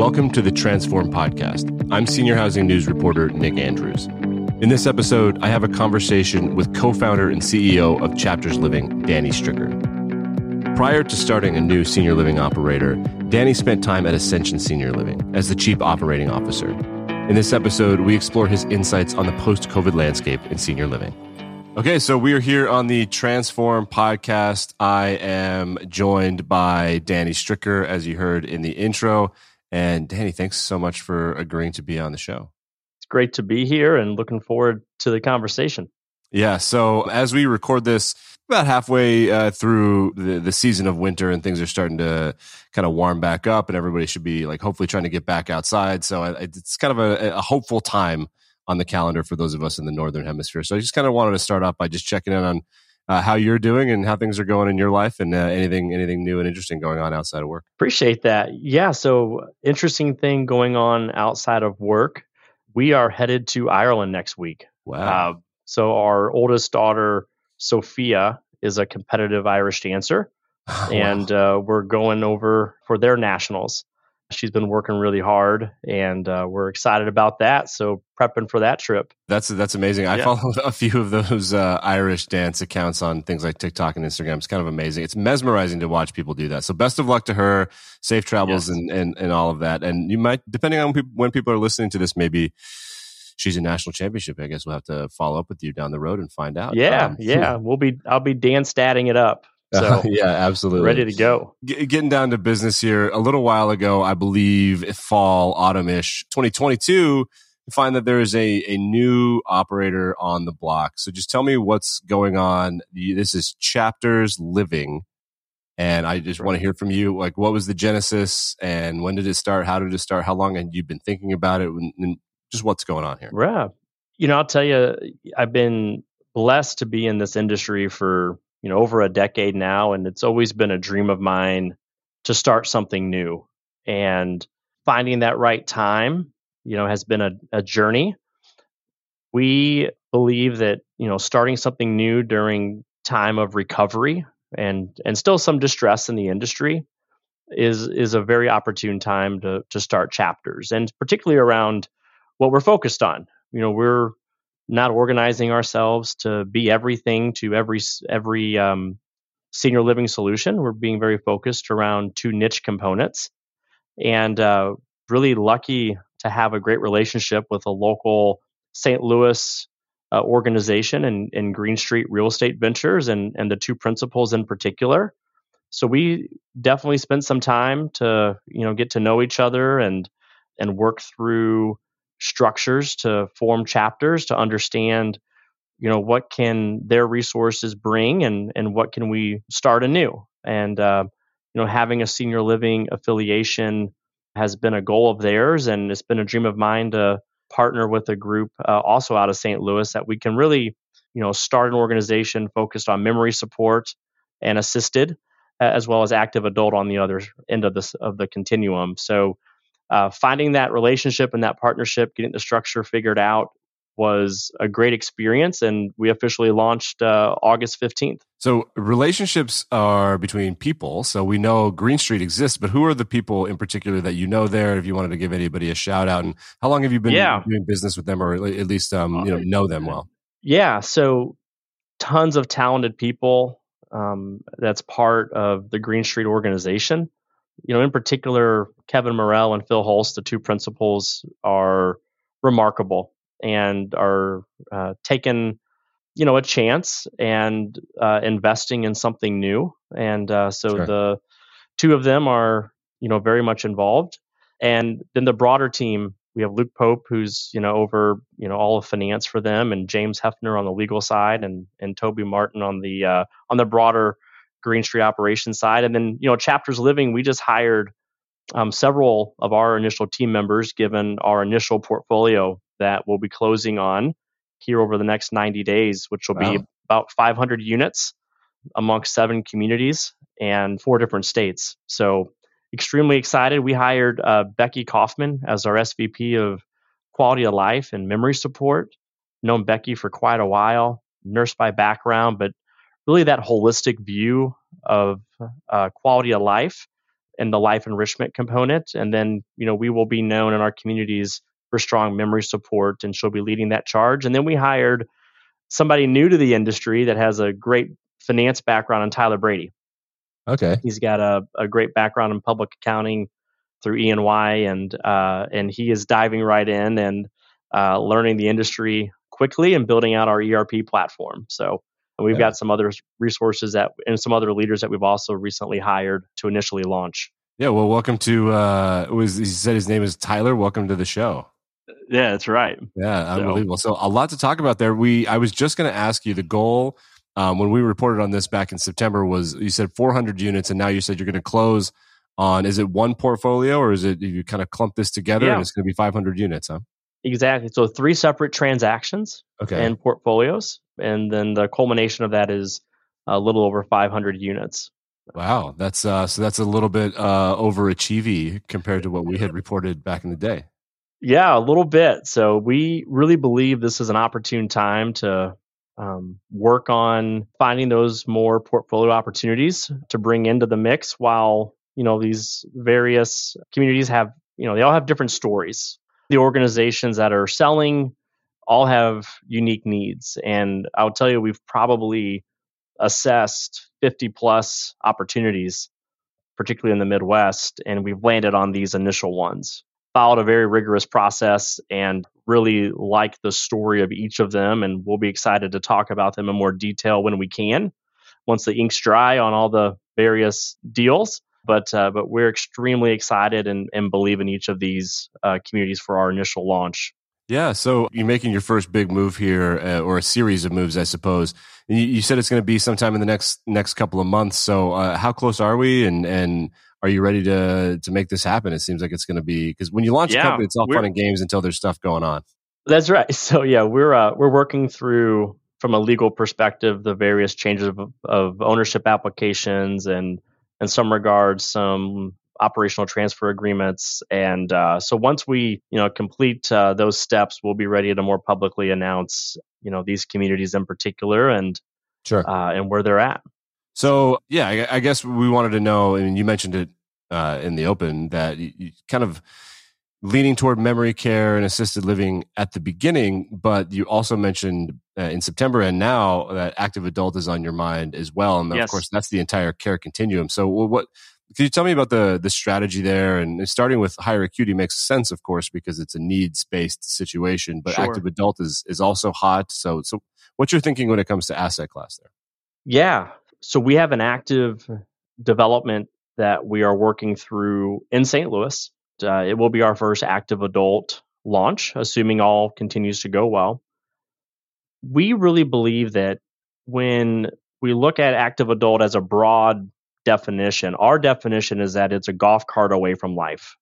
Welcome to the Transform Podcast. I'm Senior Housing News reporter Nick Andrews. In this episode, I have a conversation with co founder and CEO of Chapters Living, Danny Stricker. Prior to starting a new senior living operator, Danny spent time at Ascension Senior Living as the chief operating officer. In this episode, we explore his insights on the post COVID landscape in senior living. Okay, so we are here on the Transform podcast. I am joined by Danny Stricker, as you heard in the intro. And Danny, thanks so much for agreeing to be on the show. It's great to be here and looking forward to the conversation. Yeah. So as we record this, about halfway uh, through the, the season of winter and things are starting to kind of warm back up and everybody should be like hopefully trying to get back outside. So it's kind of a, a hopeful time on the calendar for those of us in the northern hemisphere. So I just kind of wanted to start off by just checking in on uh, how you're doing and how things are going in your life and uh, anything anything new and interesting going on outside of work. Appreciate that. Yeah, so interesting thing going on outside of work. We are headed to Ireland next week. Wow. Uh, so our oldest daughter Sophia is a competitive Irish dancer. wow. And uh, we're going over for their nationals she's been working really hard and uh, we're excited about that so prepping for that trip. That's that's amazing. I follow a few of those uh, irish dance accounts on things like tiktok and instagram. It's kind of amazing. It's mesmerizing to watch people do that. So best of luck to her safe travels yes. and, and and all of that. And you might depending on when people are listening to this maybe she's a national championship. I guess we'll have to follow up with you down the road and find out yeah um, yeah. we'll be i'll be dan statting it up so uh, yeah, absolutely. Ready to go. G- getting down to business here. A little while ago, I believe fall, autumnish, 2022, you find that there is a, a new operator on the block. So just tell me what's going on. This is Chapters Living. And I just want to hear from you. Like, what was the genesis and when did it start? How did it start? How long had you been thinking about it? And just what's going on here? Yeah. You know, I'll tell you, I've been blessed to be in this industry for you know over a decade now and it's always been a dream of mine to start something new. And finding that right time you know has been a, a journey. We believe that you know starting something new during time of recovery and and still some distress in the industry is is a very opportune time to to start chapters and particularly around what we're focused on. You know we're not organizing ourselves to be everything to every every um, senior living solution. We're being very focused around two niche components, and uh, really lucky to have a great relationship with a local St. Louis uh, organization and, and Green Street Real Estate Ventures, and and the two principals in particular. So we definitely spent some time to you know get to know each other and and work through structures to form chapters to understand you know what can their resources bring and and what can we start anew and uh, you know having a senior living affiliation has been a goal of theirs and it's been a dream of mine to partner with a group uh, also out of St. Louis that we can really you know start an organization focused on memory support and assisted as well as active adult on the other end of this of the continuum so uh, finding that relationship and that partnership, getting the structure figured out was a great experience and we officially launched uh, august 15th so relationships are between people so we know green street exists but who are the people in particular that you know there? If you wanted to give anybody a shout out and how long have you been yeah. doing business with them or at least um, you know know them well? Yeah so tons of talented people um, that's part of the green street organization you know, in particular, Kevin Morrell and Phil Holst, the two principals, are remarkable and are uh, taking, you know, a chance and uh, investing in something new. And uh, so sure. the two of them are, you know, very much involved. And then the broader team, we have Luke Pope, who's you know over you know all of finance for them, and James Hefner on the legal side, and and Toby Martin on the uh, on the broader Green Street operations side. And then, you know, Chapters Living, we just hired um, several of our initial team members, given our initial portfolio that we'll be closing on here over the next 90 days, which will wow. be about 500 units amongst seven communities and four different states. So, extremely excited. We hired uh, Becky Kaufman as our SVP of Quality of Life and Memory Support. Known Becky for quite a while, nurse by background, but really that holistic view of uh, quality of life and the life enrichment component. And then, you know, we will be known in our communities for strong memory support, and she'll be leading that charge. And then we hired somebody new to the industry that has a great finance background in Tyler Brady. Okay. He's got a, a great background in public accounting through E&Y, and uh, and he is diving right in and uh, learning the industry quickly and building out our ERP platform. So we've yeah. got some other resources that and some other leaders that we've also recently hired to initially launch. Yeah, well, welcome to. Uh, was he said his name is Tyler? Welcome to the show. Yeah, that's right. Yeah, so. unbelievable. So a lot to talk about there. We I was just going to ask you the goal um, when we reported on this back in September was you said 400 units, and now you said you're going to close on. Is it one portfolio or is it you kind of clump this together yeah. and it's going to be 500 units? Huh? Exactly. So three separate transactions okay. and portfolios, and then the culmination of that is a little over 500 units. Wow, that's uh, so that's a little bit uh, overachieving compared to what we had reported back in the day. Yeah, a little bit. So we really believe this is an opportune time to um, work on finding those more portfolio opportunities to bring into the mix while you know these various communities have you know they all have different stories the organizations that are selling all have unique needs. And I'll tell you, we've probably assessed 50 plus opportunities, particularly in the Midwest, and we've landed on these initial ones. Followed a very rigorous process and really like the story of each of them. And we'll be excited to talk about them in more detail when we can, once the ink's dry on all the various deals but uh, but we're extremely excited and, and believe in each of these uh, communities for our initial launch. Yeah, so you're making your first big move here, uh, or a series of moves, I suppose. And you, you, said it's going to be sometime in the next next couple of months. So, uh, how close are we? And and are you ready to to make this happen? It seems like it's going to be because when you launch yeah, a company, it's all fun and games until there's stuff going on. That's right. So yeah, we're uh, we're working through from a legal perspective the various changes of, of ownership applications and in some regards some operational transfer agreements and uh, so once we you know complete uh, those steps we'll be ready to more publicly announce you know these communities in particular and sure uh, and where they're at so yeah I, I, guess we wanted to know and you mentioned it uh, in the open that you, you kind of leaning toward memory care and assisted living at the beginning, but you also mentioned uh, in September and now that active adult is on your mind as well. And yes. of course, that's the entire care continuum. So, what can you tell me about the the strategy there? And starting with higher acuity makes sense, of course, because it's a needs based situation. But sure. active adult is is also hot. So, so what's your thinking when it comes to asset class there? Yeah, so we have an active development that we are working through in St. Louis uh, it will be our first active adult launch, assuming all continues to go well. We really believe that when we look at active adult as a broad definition, our definition is that it's a golf cart away from life.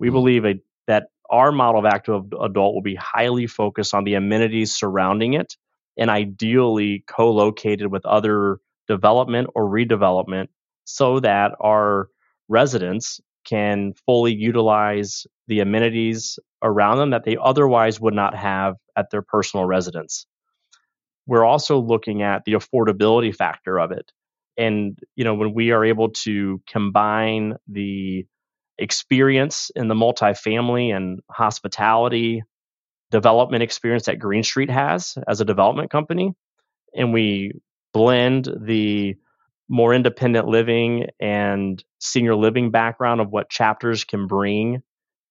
We mm-hmm. believe a, that our model of active adult will be highly focused on the amenities surrounding it and ideally co located with other development or redevelopment so that our residents can fully utilize the amenities around them that they otherwise would not have at their personal residence. We're also looking at the affordability factor of it. And, you know, when we are able to combine the experience in the multifamily and hospitality development experience that Green Street has as a development company, and we blend the more independent living and senior living background of what chapters can bring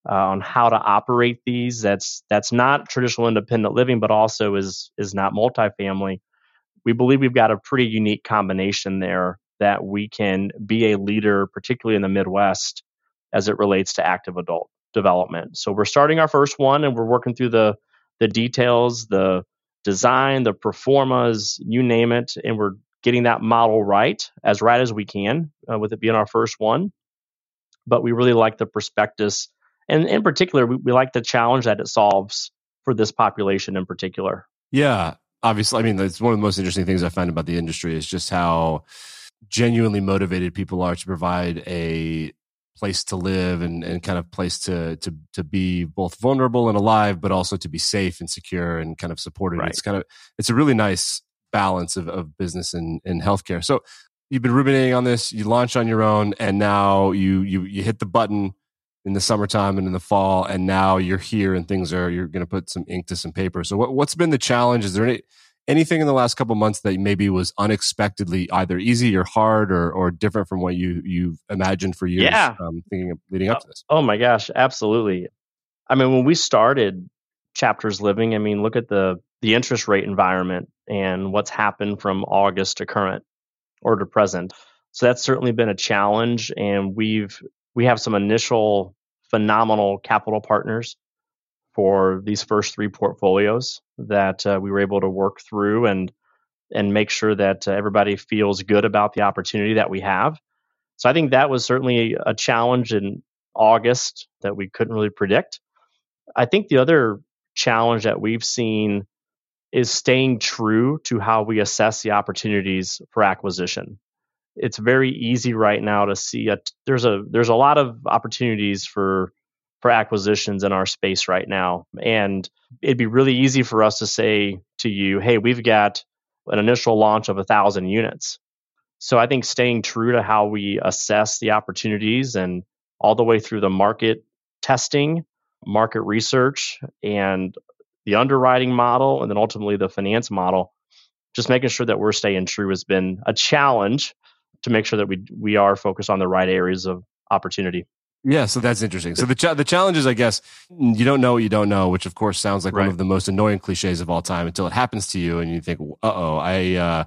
uh, on how to operate these. That's that's not traditional independent living, but also is is not multifamily. We believe we've got a pretty unique combination there that we can be a leader, particularly in the Midwest, as it relates to active adult development. So we're starting our first one, and we're working through the the details, the design, the pro formas, you name it, and we're getting that model right, as right as we can, uh, with it being our first one. But we really like the prospectus. And in particular, we, we like the challenge that it solves for this population in particular. Yeah. Obviously, I mean, that's one of the most interesting things I find about the industry is just how genuinely motivated people are to provide a place to live and, and kind of place to to to be both vulnerable and alive, but also to be safe and secure and kind of supported. Right. It's kind of it's a really nice balance of, of business and, and healthcare. So you've been ruminating on this, you launch on your own, and now you you you hit the button in the summertime and in the fall, and now you're here and things are you're going to put some ink to some paper. So what what's been the challenge? Is there any anything in the last couple months that maybe was unexpectedly either easy or hard or or different from what you you've imagined for years? Yeah, um, thinking of leading up to this. Oh my gosh, absolutely. I mean, when we started Chapters Living, I mean, look at the the interest rate environment and what's happened from August to current or to present. So that's certainly been a challenge, and we've we have some initial phenomenal capital partners for these first three portfolios that uh, we were able to work through and and make sure that uh, everybody feels good about the opportunity that we have. So I think that was certainly a challenge in August that we couldn't really predict. I think the other challenge that we've seen is staying true to how we assess the opportunities for acquisition. It's very easy right now to see a there's a there's a lot of opportunities for for acquisitions in our space right now and it'd be really easy for us to say to you, "Hey, we've got an initial launch of a 1000 units." So I think staying true to how we assess the opportunities and all the way through the market testing, market research and the underwriting model and then ultimately the finance model, just making sure that we're staying true has been a challenge to make sure that we we are focused on the right areas of opportunity. Yeah, so that's interesting. So the ch- the challenge is, I guess, you don't know what you don't know, which of course sounds like right. one of the most annoying cliches of all time until it happens to you and you think, "Uh oh, I uh,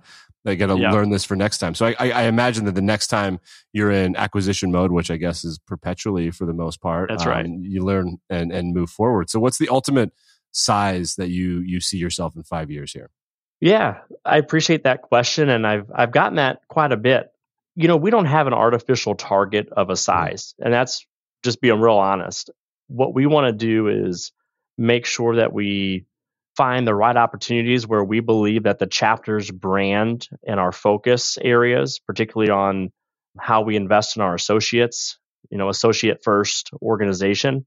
I got to yeah. learn this for next time." So I, I, I, imagine that the next time you're in acquisition mode, which I guess is perpetually for the most part, that's um, right. You learn and and move forward. So what's the ultimate size that you you see yourself in five years here? Yeah, I appreciate that question, and I've I've gotten that quite a bit. You know, we don't have an artificial target of a mm-hmm. size, and that's just being real honest. What we want to do is make sure that we find the right opportunities where we believe that the chapter's brand and our focus areas, particularly on how we invest in our associates, you know, associate first organization,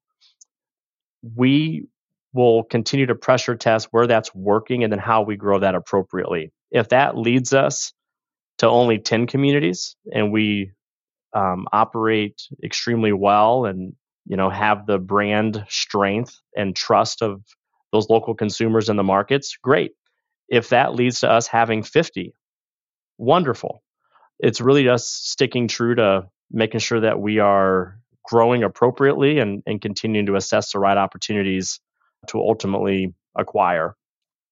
we we'll continue to pressure test where that's working and then how we grow that appropriately. If that leads us to only 10 communities and we um, operate extremely well and you know have the brand strength and trust of those local consumers in the markets great if that leads to us having 50 wonderful it's really just sticking true to making sure that we are growing appropriately and, and continuing to assess the right opportunities to ultimately acquire.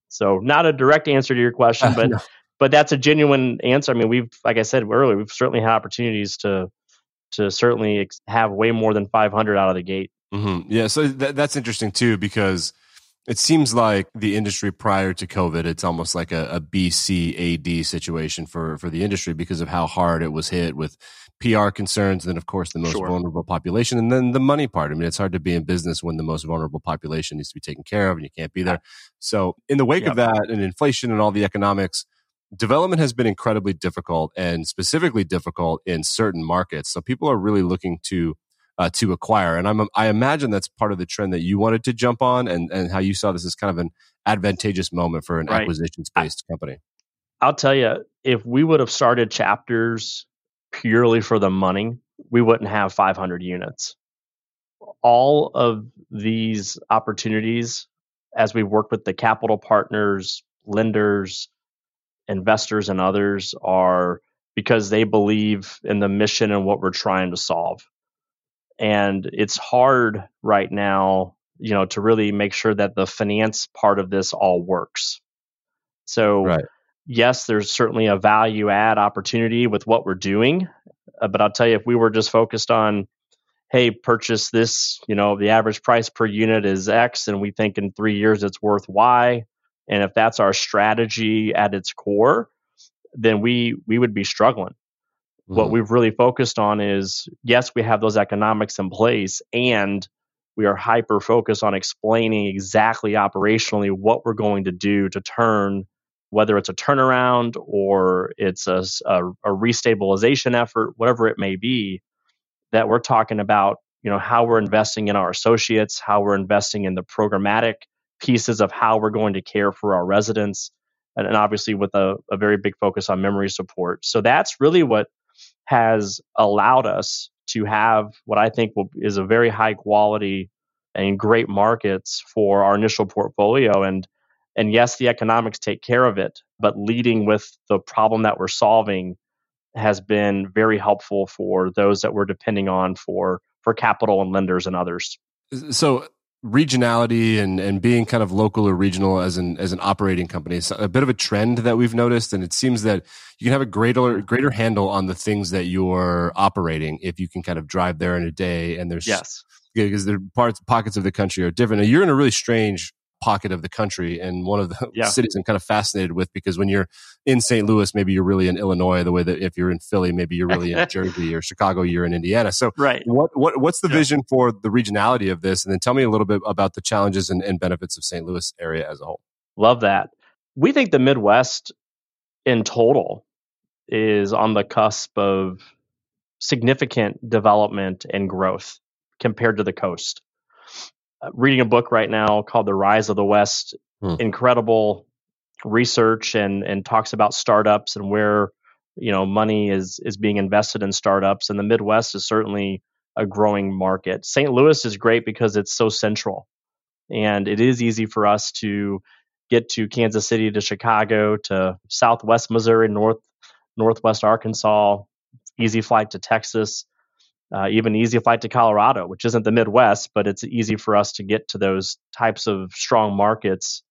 So, not a direct answer to your question, but. But that's a genuine answer. I mean, we've like I said earlier, we've certainly had opportunities to to certainly have way more than 500 out of the gate. Mm-hmm. Yeah, so th- that's interesting too because it seems like the industry prior to COVID, it's almost like a, a BCAD situation for for the industry because of how hard it was hit with PR concerns, and then of course the most sure. vulnerable population, and then the money part. I mean, it's hard to be in business when the most vulnerable population needs to be taken care of, and you can't be there. So, in the wake yep. of that, and inflation and all the economics, development has been incredibly difficult, and specifically difficult in certain markets. So, people are really looking to uh, to acquire, and I'm I imagine that's part of the trend that you wanted to jump on, and and how you saw this as kind of an advantageous moment for an right. acquisitions based company. I'll tell you, if we would have started chapters purely for the money, we wouldn't have 500 units. All of these opportunities, as we work with the capital partners, lenders, investors, and others, are because they believe in the mission and what we're trying to solve. And it's hard right now, you know, to really make sure that the finance part of this all works. So, right yes, there's certainly a value add opportunity with what we're doing. Uh, but I'll tell you, if we were just focused on, hey, purchase this, you know, the average price per unit is X, and we think in three years it's worth Y, and if that's our strategy at its core, then we we would be struggling. Mm-hmm. What we've really focused on is yes, we have those economics in place, and we are hyper focused on explaining exactly operationally what we're going to do to turn whether it's a turnaround or it's a, a, a restabilization effort, whatever it may be, that we're talking about, you know, how we're investing in our associates, how we're investing in the programmatic pieces of how we're going to care for our residents, and, and obviously with a, a very big focus on memory support. So that's really what has allowed us to have what I think will, is a very high quality and great markets for our initial portfolio. And and yes, the economics take care of it, but leading with the problem that we're solving has been very helpful for those that we're depending on for for capital and lenders and others. So regionality and and being kind of local or regional as an as an operating company is a bit of a trend that we've noticed and it seems that you can have a greater greater handle on the things that you're operating if you can kind of drive there in a day and there's yes because the parts pockets of the country are different. Now, you're in a really strange pocket of the country and one of the yeah. cities I'm kind of fascinated with because when you're in St. Louis, maybe you're really in Illinois, the way that if you're in Philly, maybe you're really in Jersey or Chicago, you're in Indiana. So right. what, what what's the yeah. vision for the regionality of this? And then tell me a little bit about the challenges and, and benefits of St. Louis area as a whole. Love that. We think the Midwest in total is on the cusp of significant development and growth compared to the coast. Reading a book right now called The Rise of the Rest. Hmm. Incredible research and and talks about startups and where you know money is is being invested in startups and the Midwest is certainly a growing market. St. Louis is great because it's so central and it is easy for us to get to Kansas City to Chicago to Southwest Missouri, North Northwest Arkansas, easy flight to Texas uh, even easy flight to Colorado, which isn't the Midwest, but it's easy for us to get to those types of strong markets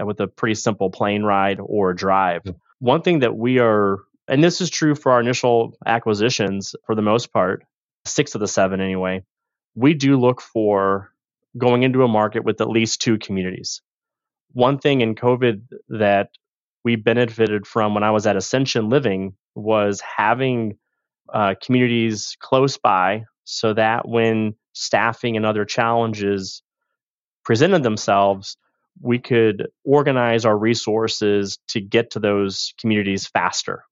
uh, with a pretty simple plane ride or drive. Mm-hmm. One thing that we are, and this is true for our initial acquisitions for the most part, six of the seven anyway, we do look for going into a market with at least two communities. One thing in COVID that we benefited from when I was at Ascension Living was having uh, communities close by so that when staffing and other challenges presented themselves, we could organize our resources to get to those communities faster.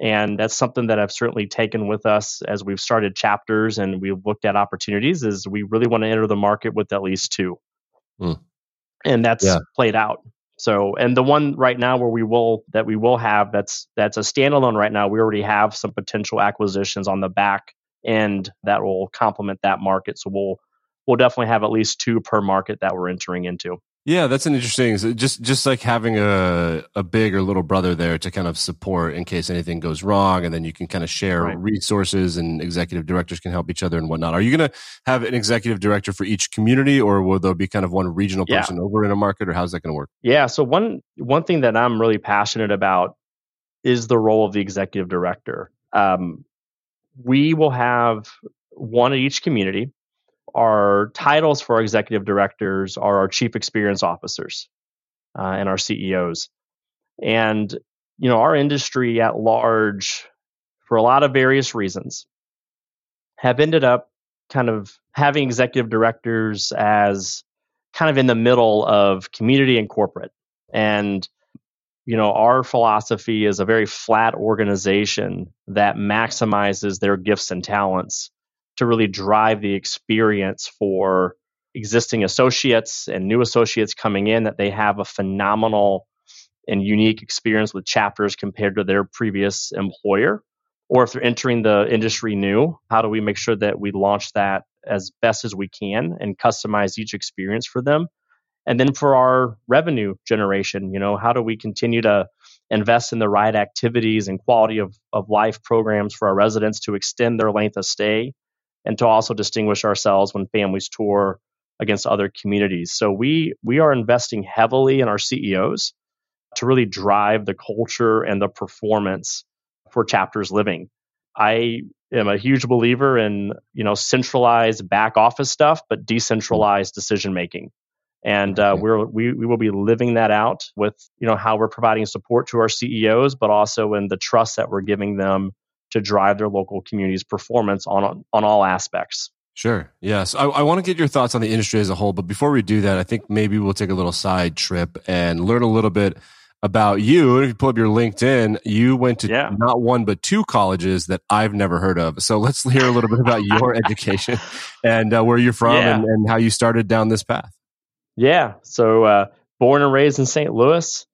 And that's something that I've certainly taken with us as we've started chapters and we've looked at opportunities is we really want to enter the market with at least two. Mm. And that's yeah. played out. So, and the one right now where we will that we will have that's that's a standalone right now. We already have some potential acquisitions on the back end that will complement that market. So we'll we'll definitely have at least two per market that we're entering into. Yeah, that's an interesting. Just just like having a a big or little brother there to kind of support in case anything goes wrong, and then you can kind of share right. resources, and executive directors can help each other and whatnot. Are you going to have an executive director for each community, or will there be kind of one regional person yeah. over in a market, or how's that going to work? Yeah, so one one thing that I'm really passionate about is the role of the executive director. Um, we will have one at each community our titles for executive directors are our chief experience officers uh, and our CEOs. And, you know, our industry at large, for a lot of various reasons, have ended up kind of having executive directors as kind of in the middle of community and corporate. And, you know, our philosophy is a very flat organization that maximizes their gifts and talents to really drive the experience for existing associates and new associates coming in that they have a phenomenal and unique experience with chapters compared to their previous employer? Or if they're entering the industry new how do we make sure that we launch that as best as we can and customize each experience for them? And then for our revenue generation you know how do we continue to invest in the right activities and quality of, of life programs for our residents to extend their length of stay and to also distinguish ourselves when families tour against other communities. So we we are investing heavily in our CEOs to really drive the culture and the performance for chapters living. I am a huge believer in you know centralized back office stuff, but decentralized decision making. And uh, we're, we we will be living that out with you know how we're providing support to our CEOs, but also in the trust that we're giving them to drive their local community's performance on on all aspects. Sure. Yes. I, I want to get your thoughts on the industry as a whole. But before we do that, I think maybe we'll take a little side trip and learn a little bit about you. If you pull up your LinkedIn, you went to yeah. not one, but two colleges that I've never heard of. So let's hear a little bit about your education and uh, where you're from yeah. and, and, how you started down this path. Yeah. So, uh, born and raised in St. Louis,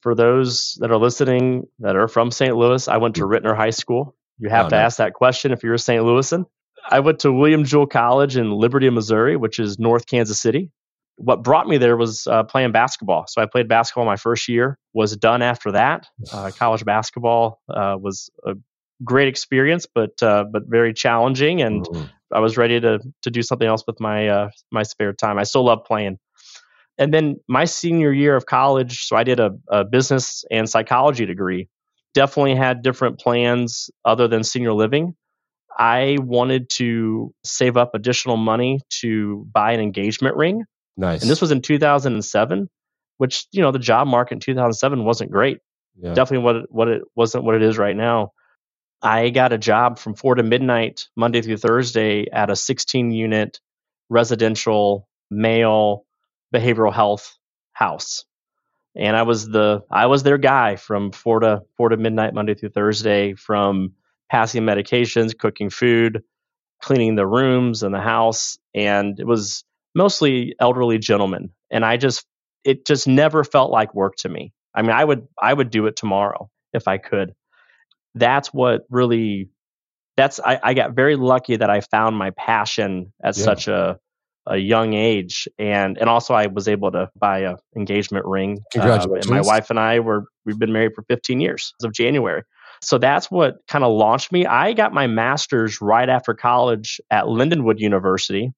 for those that are listening that are from St. Louis, I went to Ritenour High School. You have Oh, to nice. ask that question if you're a St. Louisan. I went to William Jewell College in Liberty, Missouri, which is North Kansas City. What brought me there was uh, playing basketball. So I played basketball my first year. Was done after that. Uh, college basketball uh, was a great experience, but uh, but very challenging, and Mhm. I was ready to to do something else with my uh, my spare time. I still love playing. And then my senior year of college, so I did a, a business and psychology degree. Definitely had different plans other than senior living. I wanted to save up additional money to buy an engagement ring. Nice. And this was in 2007, which, you know, the job market in 2007 wasn't great yeah. definitely what it, what it wasn't what it is right now. I got a job from four to midnight Monday through Thursday at a 16 unit residential male behavioral health house, and I was the I was their guy from four to four to midnight Monday through Thursday, from passing medications, cooking food, cleaning the rooms and the house, and it was mostly elderly gentlemen, and I just it just never felt like work to me. I mean, I would I would do it tomorrow if I could. That's what really that's I, I got very lucky that I found my passion at Yeah. such a a young age and and also I was able to buy a engagement ring. Uh, and my wife and I were we've been married for 15 years as of January. So that's what kind of launched me. I got my master's right after college at Lindenwood University.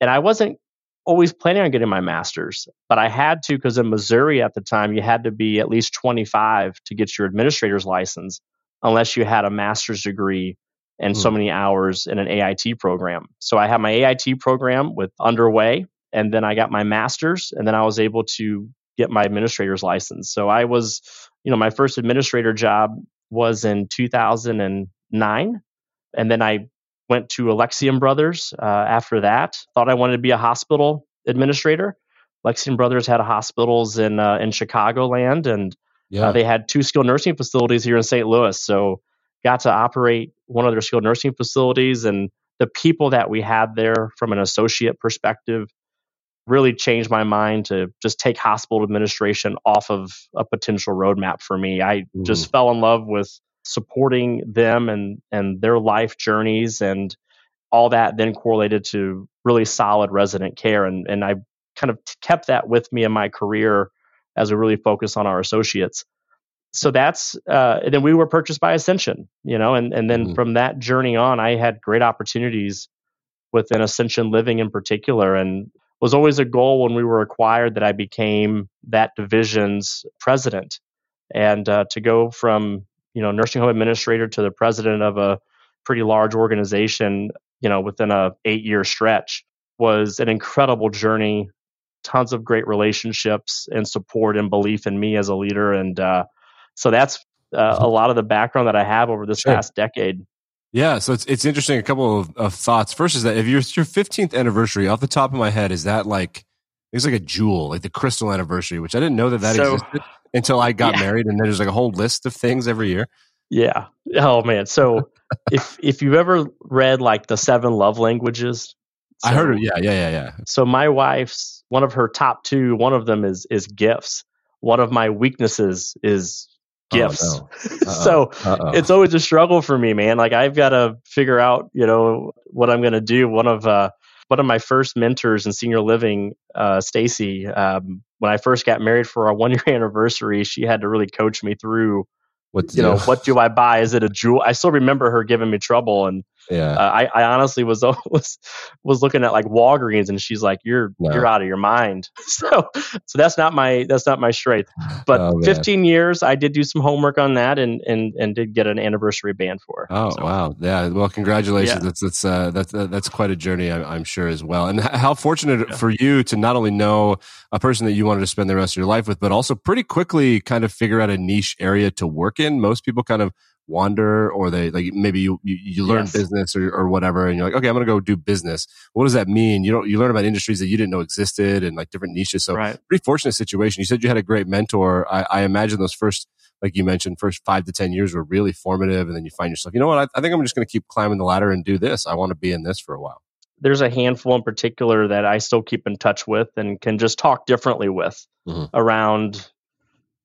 And I wasn't always planning on getting my master's, but I had to because in Missouri at the time, you had to be at least 25 to get your administrator's license unless you had a master's degree and so Hmm. many hours in an AIT program. So I had my AIT program with underway, and then I got my master's, and then I was able to get my administrator's license. So I was, you know, my first administrator job was in 2009, and then I went to Alexian Brothers uh, after that. Thought I wanted to be a hospital administrator. Alexian Brothers had hospitals in uh, in Chicagoland, and yeah. uh, they had two skilled nursing facilities here in St. Louis. So got to operate one of their skilled nursing facilities, and the people that we had there from an associate perspective really changed my mind to just take hospital administration off of a potential roadmap for me. I mm-hmm. just fell in love with supporting them and and their life journeys and all that then correlated to really solid resident care and and I kind of kept that with me in my career as we really focus on our associates. So that's uh, then we were purchased by Ascension, you know, and and then Mhm. from that journey on, I had great opportunities within Ascension Living in particular, and was always a goal when we were acquired that I became that division's president, and uh, to go from you know nursing home administrator to the president of a pretty large organization, you know, within a eight year stretch was an incredible journey. Tons of great relationships and support and belief in me as a leader, and uh, so that's uh, a lot of the background that I have over this Sure. past decade. Yeah, so it's it's interesting. A couple of, of thoughts. First is that if you're it's your 15th anniversary, off the top of my head, is that like it's like a jewel, like the crystal anniversary, which I didn't know that that So- existed until I got Yeah. married, and then there's like a whole list of things every year. Yeah. Oh man. So if if you've ever read like the seven love languages, I heard it. Yeah, yeah, yeah, yeah. So my wife's one of her top two. One of them is is gifts. One of my weaknesses is gifts. Oh, no. so Uh-oh. it's always a struggle for me, man. Like I've got to figure out, you know, what I'm going to do. One of uh, one of my first mentors in senior living, uh, Stacy, um, when I first got married for our one year anniversary, she had to really coach me through, what you know, what do I buy? Is it a jewel? I still remember her giving me trouble, and yeah. uh, I, I honestly was was was looking at like Walgreens, and she's like, "You're No. you're out of your mind." So so that's not my that's not my strength. But Oh, 15 years, I did do some homework on that, and and and did get an anniversary band for. her. Oh So, wow! Yeah, well, congratulations. Yeah. That's that's uh, that's uh, that's quite a journey, I'm, I'm sure as well. And how fortunate for you to not only know a person that you wanted to spend the rest of your life with, but also pretty quickly kind of figure out a niche area to work in. Most people kind of wander, or they like maybe you you, you learn Yes. business or, or whatever, and you're like, okay, I'm to go do business. What does that mean? You don't you learn about industries that you didn't know existed and like different niches. So right. pretty fortunate situation. You said you had a great mentor. I, I imagine those first, like you mentioned, first five to 10 years were really formative. And then you find yourself, you know what? I, I think I'm just to keep climbing the ladder and do this. I want to be in this for a while. There's a handful in particular that I still keep in touch with and can just talk differently with Mhm. around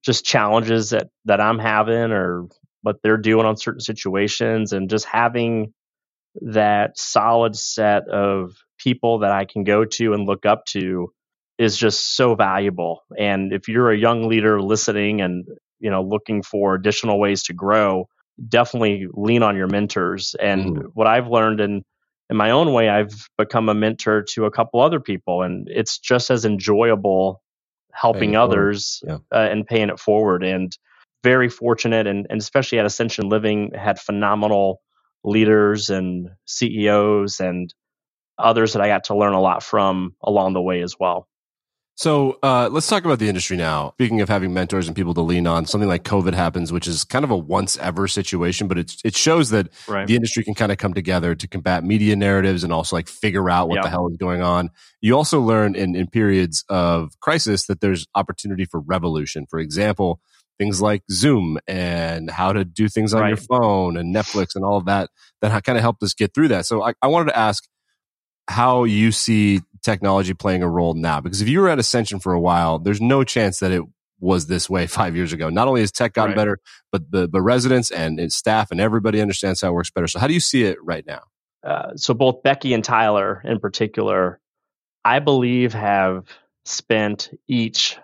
just challenges that that I'm having or what they're doing on certain situations and just having that solid set of people that I can go to and look up to is just so valuable. And if you're a young leader listening and you know looking for additional ways to grow, definitely lean on your mentors. And mm-hmm. what I've learned in in my own way, I've become a mentor to a couple other people, and it's just as enjoyable helping others yeah. uh, and paying it forward. And very fortunate, and, and especially at Ascension Living, had phenomenal leaders and CEOs and others that I got to learn a lot from along the way as well. So uh, let's talk about the industry now. Speaking of having mentors and people to lean on, something like COVID happens, which is kind of a once ever situation, but it it shows that right. the industry can kind of come together to combat media narratives and also like figure out what yep. the hell is going on. You also learn in, in periods of crisis that there's opportunity for revolution. For example, things like Zoom and how to do things on right. your phone and Netflix and all of that that kind of helped us get through that. So I, I wanted to ask how you see technology playing a role now? Because if you were at Ascension for a while, there's no chance that it was this way five years ago. Not only has tech gotten right. better, but the, the residents and, and, staff and everybody understands how it works better. So how do you see it right now? Uh, so both Becky and Tyler in particular, I believe have spent each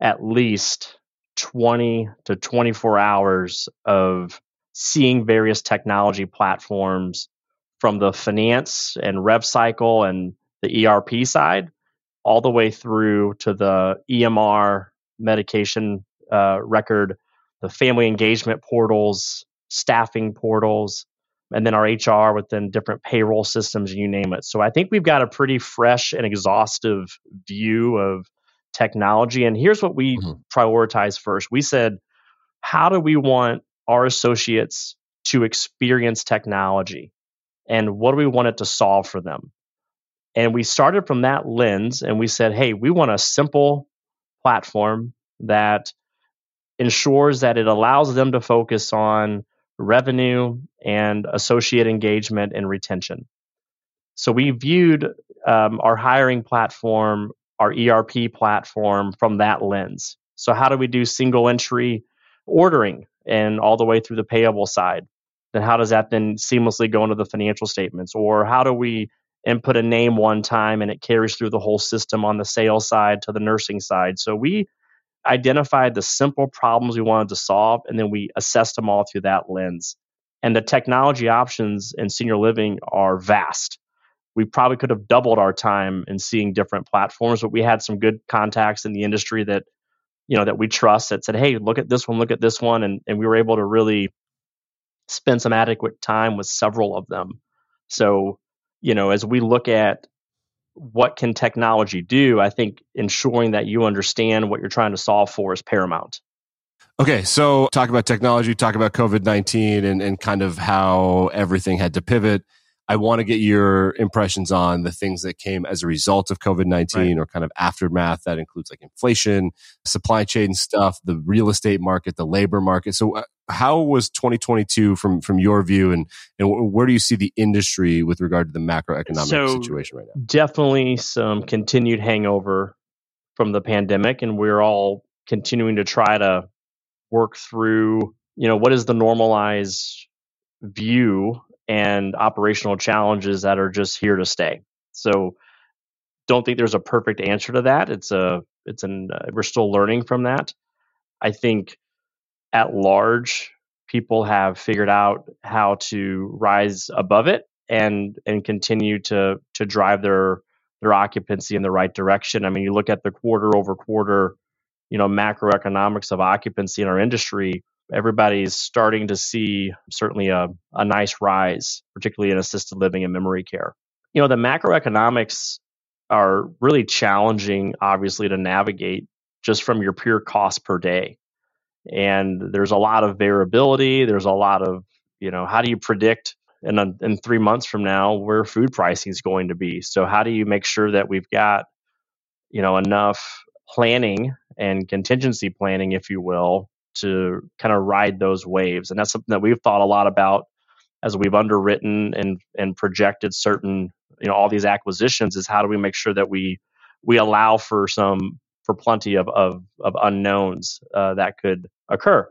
at least 20 to 24 hours of seeing various technology platforms from the finance and rev cycle and the ERP side, all the way through to the EMR medication uh, record, the family engagement portals, staffing portals, and then our HR within different payroll systems, you name it. So I think we've got a pretty fresh and exhaustive view of technology. And here's what we mm-hmm. prioritize first. We said, how do we want our associates to experience technology? And what do we want it to solve for them? And we started from that lens and we said, hey, we want a simple platform that ensures that it allows them to focus on revenue and associate engagement and retention. So we viewed um, our hiring platform, our ERP platform from that lens. So, how do we do single entry ordering and all the way through the payable side? Then, how does that then seamlessly go into the financial statements? Or how do we input a name one time and it carries through the whole system on the sales side to the nursing side. So we identified the simple problems we wanted to solve and then we assessed them all through that lens. And the technology options in senior living are vast. We probably could have doubled our time in seeing different platforms, but we had some good contacts in the industry that you know that we trust that said, "Hey, look at this one, look at this one," and and we were able to really spend some adequate time with several of them. So you know, as we look at what can technology do, I think ensuring that you understand what you're trying to solve for is paramount. Okay, so talk about technology, talk about COVID 19 and, and kind of how everything had to pivot. I want to get your impressions on the things that came as a result of COVID 19 right. or kind of aftermath. That includes like inflation, supply chain stuff, the real estate market, the labor market. So, uh, how was 2022 from, from your view, and, and where do you see the industry with regard to the macroeconomic so situation right now? Definitely some continued hangover from the pandemic, and we're all continuing to try to work through, you know, what is the normalized view and operational challenges that are just here to stay. So don't think there's a perfect answer to that. It's a it's an uh, we're still learning from that. I think at large people have figured out how to rise above it and and continue to to drive their their occupancy in the right direction. I mean, you look at the quarter over quarter, you know, macroeconomics of occupancy in our industry, everybody's starting to see certainly a, a nice rise, particularly in assisted living and memory care. You know, the macroeconomics are really challenging, obviously, to navigate just from your pure cost per day. And there's a lot of variability. There's a lot of, you know, how do you predict in, a, in three months from now where food pricing is going to be? So, how do you make sure that we've got, you know, enough planning and contingency planning, if you will, to kind of ride those waves. And that's something that we've thought a lot about as we've underwritten and and projected certain you know all these acquisitions is how do we make sure that we we allow for some for plenty of of, of unknowns uh, that could occur.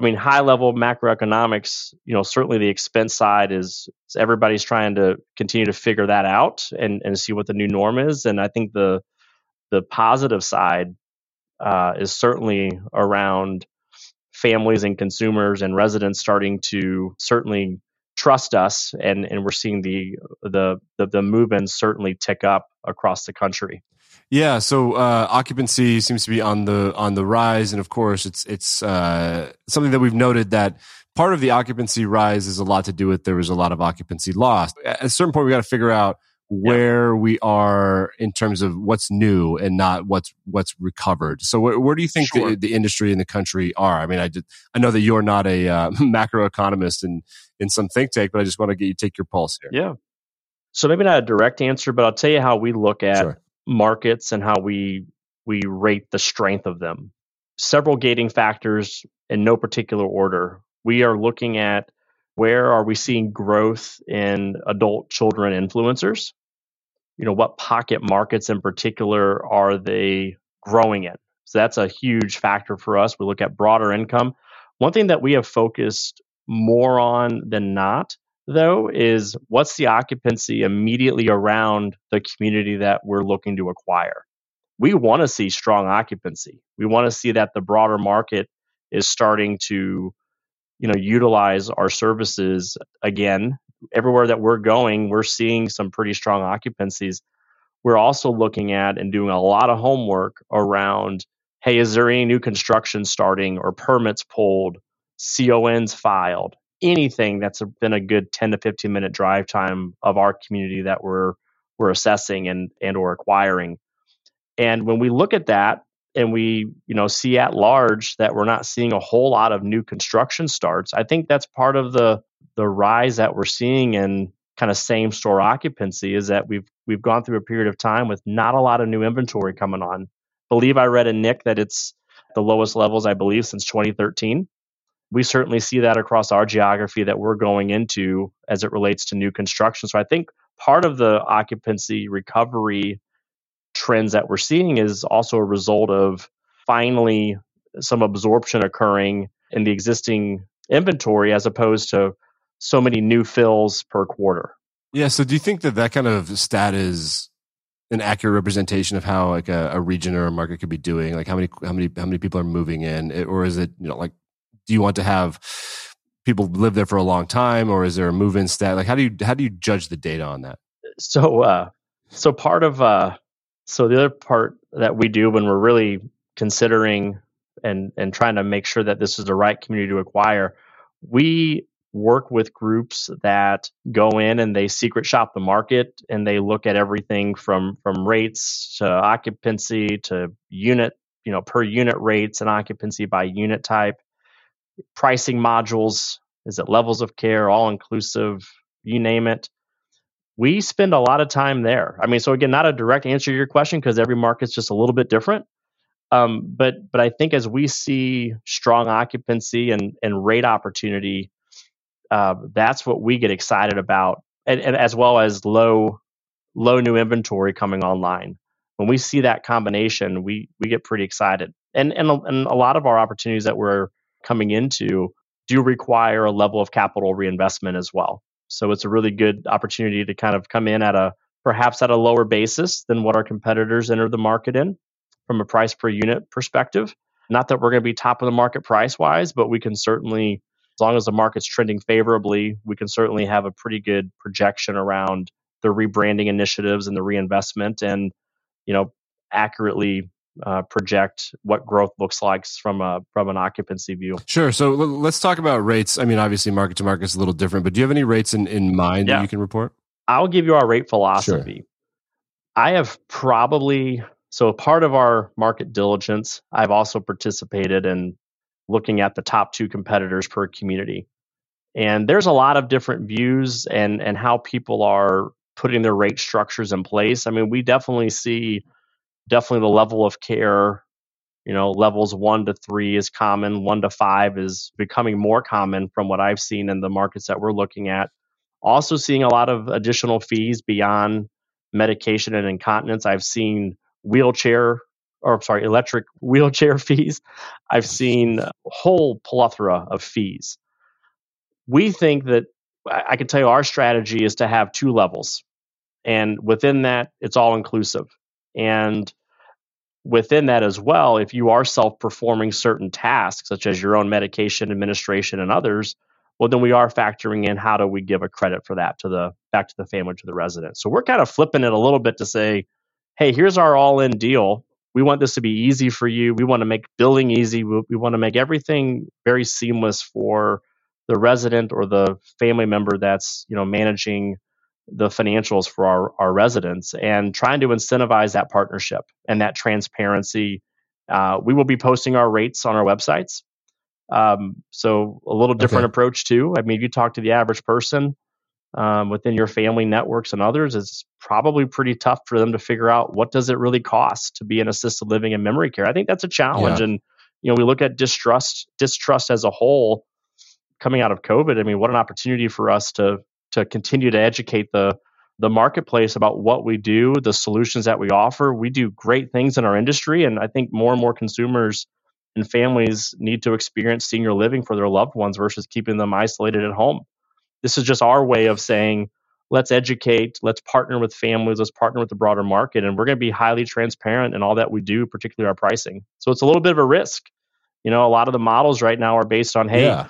I mean, high level macroeconomics, you know, certainly the expense side is, is, everybody's trying to continue to figure that out and, and see what the new norm is. And I think the the positive side uh, is certainly around families and consumers and residents starting to certainly trust us, and and we're seeing the the the, the movements certainly tick up across the country. Yeah, so uh, occupancy seems to be on the on the rise, and of course, it's it's uh, something that we've noted that part of the occupancy rise is a lot to do with there was a lot of occupancy lost. At a certain point, we got to figure out where yeah. we are in terms of what's new and not what's what's recovered. So where, where do you think sure. the, the, industry and the country are? I mean, I did, I know that you're not a uh, macroeconomist in in some think tank, but I just want to get you take your pulse here. Yeah. So maybe not a direct answer, but I'll tell you how we look at sure. markets and how we we rate the strength of them. Several gating factors in no particular order. We are looking at where are we seeing growth in adult children influencers? You know, what pocket markets in particular are they growing in? So that's a huge factor for us. We look at broader income. One thing that we have focused more on than not, though, is what's the occupancy immediately around the community that we're looking to acquire. We want to see strong occupancy. We want to see that the broader market is starting to you know utilize our services again. Everywhere that we're going we're seeing some pretty strong occupancies. We're also looking at and doing a lot of homework around hey is there any new construction starting or permits pulled cons filed anything that's been a good 10 to 15 minute drive time of our community that we're we're assessing and and or acquiring. And when we look at that and we you know see at large that we're not seeing a whole lot of new construction starts. I think that's part of the the rise that we're seeing in kind of same store occupancy is that we've we've gone through a period of time with not a lot of new inventory coming on. I believe i read in NIC that it's the lowest levels i believe since 2013 we certainly see that across our geography that we're going into as it relates to new construction. So i think part of the occupancy recovery trends that we're seeing is also a result of finally some absorption occurring in the existing inventory as opposed to so many new fills per quarter. Yeah. So do you think that that kind of stat is an accurate representation of how like a, a region or a market could be doing? Like how many how many how many people are moving in, or is it you know like do you want to have people live there for a long time, or is there a move in stat? Like how do you how do you judge the data on that? So uh, so part of uh, so the other part that we do when we're really considering and and trying to make sure that this is the right community to acquire, we work with groups that go in and they secret shop the market and they look at everything from from rates to occupancy to unit, you know, per unit rates and occupancy by unit type, pricing modules, is it levels of care, all inclusive, you name it we spend a lot of time there. I mean, so again, not a direct answer to your question because every market's just a little bit different. Um, but but I think as we see strong occupancy and and rate opportunity, uh, that's what we get excited about, and, and as well as low low new inventory coming online. When we see that combination, we we get pretty excited. And and and a lot of our opportunities that we're coming into do require a level of capital reinvestment as well. So it's a really good opportunity to kind of come in at a perhaps at a lower basis than what our competitors enter the market in from a price per unit perspective. Not that we're going to be top of the market price wise, but we can certainly, as long as the market's trending favorably, we can certainly have a pretty good projection around the rebranding initiatives and the reinvestment and, you know, accurately uh, project what growth looks like from a from an occupancy view. Sure. So let's talk about rates. I mean, obviously, market to market is a little different, but do you have any rates in, in mind yeah. that you can report? I'll give you our rate philosophy. Sure. I have probably so part of our market diligence. I've also participated in looking at the top two competitors per community, and there's a lot of different views and and how people are putting their rate structures in place. I mean, we definitely see definitely the level of care you know levels one to three is common one to five is becoming more common from what i've seen in the markets that we're looking at also seeing a lot of additional fees beyond medication and incontinence i've seen wheelchair or sorry, electric wheelchair fees. I've seen a whole plethora of fees. We think that I can tell you our strategy is to have two levels. And within that, it's all inclusive. And within that as well, if you are self performing certain tasks, such as your own medication administration and others, well, then we are factoring in how do we give a credit for that to the back to the family, to the resident. So we're kind of flipping it a little bit to say, hey, here's our all in deal. We want this to be easy for you. We want to make billing easy. We, we want to make everything very seamless for the resident or the family member that's you know managing the financials for our, our residents and trying to incentivize that partnership and that transparency. Uh, we will be posting our rates on our websites. Um, so a little different okay. approach too. I mean, if you talk to the average person um, within your family networks and others, it's probably pretty tough for them to figure out what does it really cost to be in assisted living and memory care. I think that's a challenge. Yeah. And you know, we look at distrust distrust as a whole coming out of COVID. I mean, what an opportunity for us to to continue to educate the the marketplace about what we do, the solutions that we offer. We do great things in our industry, and I think more and more consumers and families need to experience senior living for their loved ones versus keeping them isolated at home. This is just our way of saying, let's educate, let's partner with families, let's partner with the broader market, and we're going to be highly transparent in all that we do, particularly our pricing. So it's a little bit of a risk. You know, a lot of the models right now are based on, hey, yeah.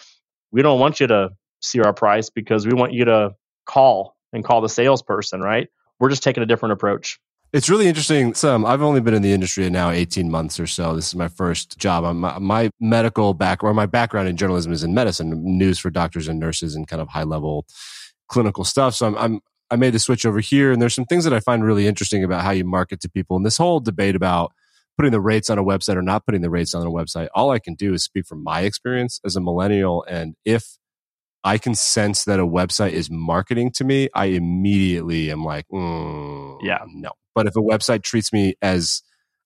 we don't want you to see our price because we want you to call and call the salesperson, right? We're just taking a different approach. It's really interesting. Some I've only been in the industry now 18 months or so. This is my first job. I'm, my, medical back or my background in journalism is in medicine, news for doctors and nurses and kind of high level clinical stuff. So I'm, I'm I made the switch over here, and there's some things that I find really interesting about how you market to people. And this whole debate about putting the rates on a website or not putting the rates on a website, all I can do is speak from my experience as a millennial. And if I can sense that a website is marketing to me, I immediately am like, mm, yeah, no. But if a website treats me as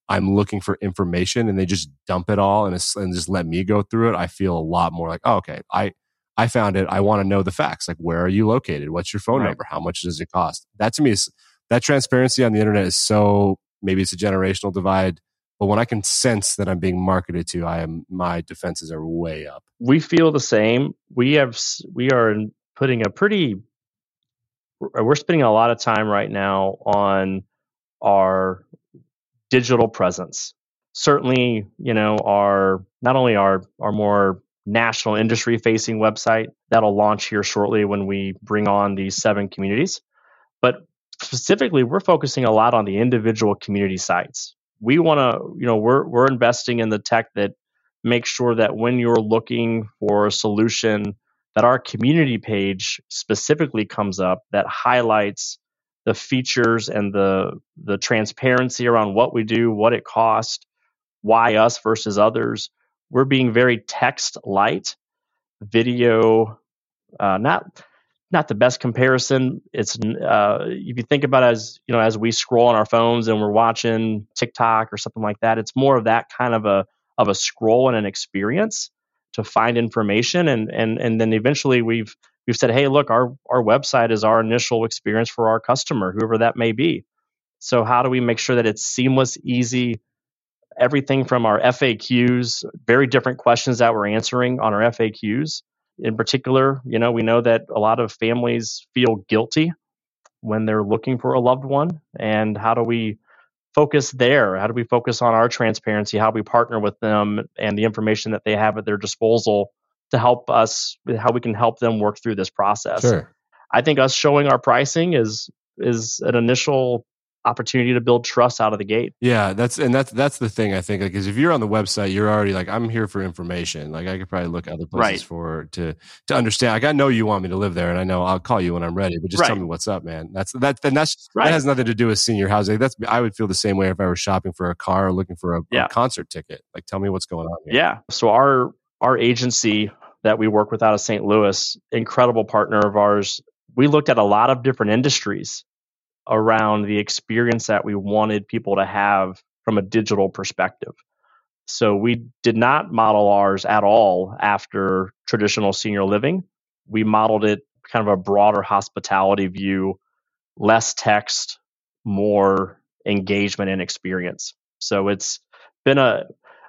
I'm looking for information and they just dump it all and, and just let me go through it, I feel a lot more like, oh, okay, I I found it. I want to know the facts. Like, where are you located? What's your phone right. number? How much does it cost? That to me is that transparency on the internet is so maybe it's a generational divide but when I can sense that I'm being marketed to, I am my defenses are way up. We feel the same. We have we are putting a pretty we're spending a lot of time right now on our digital presence. Certainly, you know, our not only our our more national industry facing website that'll launch here shortly when we bring on these seven communities, but specifically we're focusing a lot on the individual community sites we want to, you know, we're we're investing in the tech that makes sure that when you're looking for a solution, that our community page specifically comes up that highlights the features and the the transparency around what we do, what it costs, why us versus others. We're being very text light, video, uh, not not the best comparison. It's uh, if you think about it as you know as we scroll on our phones and we're watching TikTok or something like that, it's more of that kind of a of a scroll and an experience to find information and and and then eventually we've we've said, hey, look, our our website is our initial experience for our customer, whoever that may be. So how do we make sure that it's seamless, easy? Everything from our FAQs, very different questions that we're answering on our FAQs in particular, you know, we know that a lot of families feel guilty when they're looking for a loved one. And how do we focus there? How do we focus on our transparency, how we partner with them, and the information that they have at their disposal to help us, how we can help them work through this process? Sure. I think us showing our pricing is is an initial opportunity to build trust out of the gate. Yeah, that's and that's that's the thing I think like is if you're on the website, you're already like I'm here for information. Like I could probably look other places right. for to to understand. Like I know you want me to live there, and I know I'll call you when I'm ready. But just right. tell me what's up, man. That's that. Then that's right. that has nothing to do with senior housing. That's I would feel the same way if I were shopping for a car or looking for a, yeah. a concert ticket. Like tell me what's going on. Here. Yeah. So our our agency that we work with out of St. Louis, incredible partner of ours. We looked at a lot of different industries around the experience that we wanted people to have from a digital perspective. So we did not model ours at all after traditional senior living. We modeled it kind of a broader hospitality view, less text, more engagement and experience. So it's been a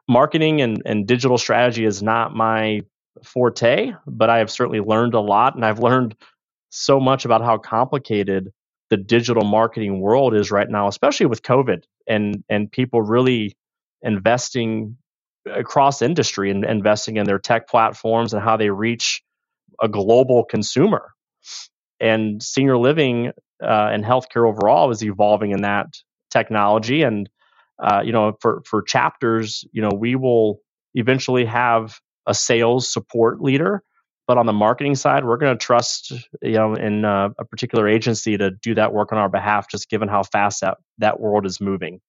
marketing and, and digital strategy is not my forte, but I have certainly learned a lot and I've learned so much about how complicated the digital marketing world is right now, especially with COVID and and people really investing across industry and investing in their tech platforms and how they reach a global consumer. And senior living uh, and healthcare overall is evolving in that technology. And uh, you know, for for chapters, you know, we will eventually have a sales support leader but on the marketing side, we're going to trust you know in uh, a particular agency to do that work on our behalf, just given how fast that that world is moving.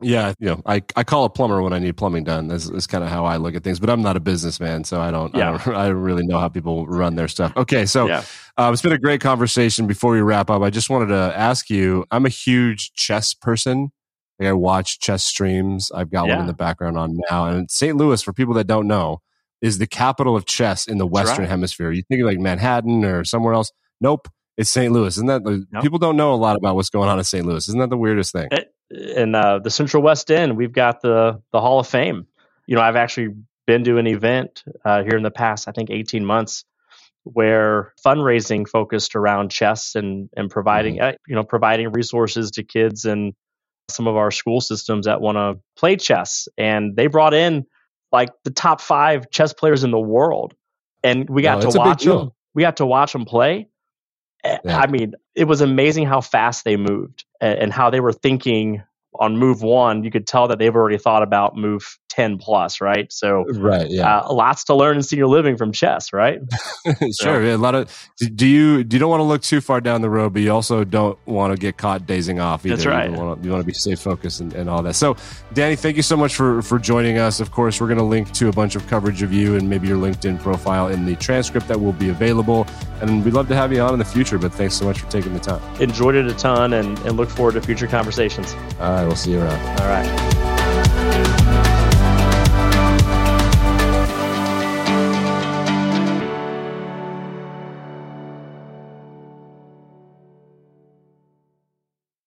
Yeah, you know, I, I call a plumber when I need plumbing done. That's, that's kind of how I look at things. But I'm not a businessman, so I don't. Yeah. I don't, I don't really know how people run their stuff. Okay, so yeah. uh, it's been a great conversation. Before we wrap up, I just wanted to ask you. I'm a huge chess person. Like I watch chess streams. I've got yeah. one in the background on now. And St. Louis, for people that don't know, is the capital of chess in the Western right. Hemisphere. You think of like Manhattan or somewhere else. Nope. It's St. Louis. Isn't that the, nope. people don't know a lot about what's going on in St. Louis? Isn't that the weirdest thing? In uh, the Central West End, we've got the the Hall of Fame. You know, I've actually been to an event uh, here in the past, I think, 18 months, where fundraising focused around chess and and providing mm-hmm. uh, you know providing resources to kids and some of our school systems that want to play chess, and they brought in like the top five chess players in the world, and we got no, to watch them. We got to watch them play. Eh, yeah. I mean, it was amazing how fast they moved and, and how they were thinking on move one. You could tell that they've already thought about move 10 plus, right? So, right, yeah, uh, lots to learn in senior living from chess, right? sure, so. yeah, a lot of. Do you do you don't want to look too far down the road, but you also don't want to get caught dazing off either. That's right. You want to, you want to be safe, focused, and, and all that. So, Danny, thank you so much for for joining us. Of course, we're going to link to a bunch of coverage of you and maybe your LinkedIn profile in the transcript that will be available. And we'd love to have you on in the future. But thanks so much for taking the time. Enjoyed it a ton, and and look forward to future conversations. All right, we'll see you around. All right.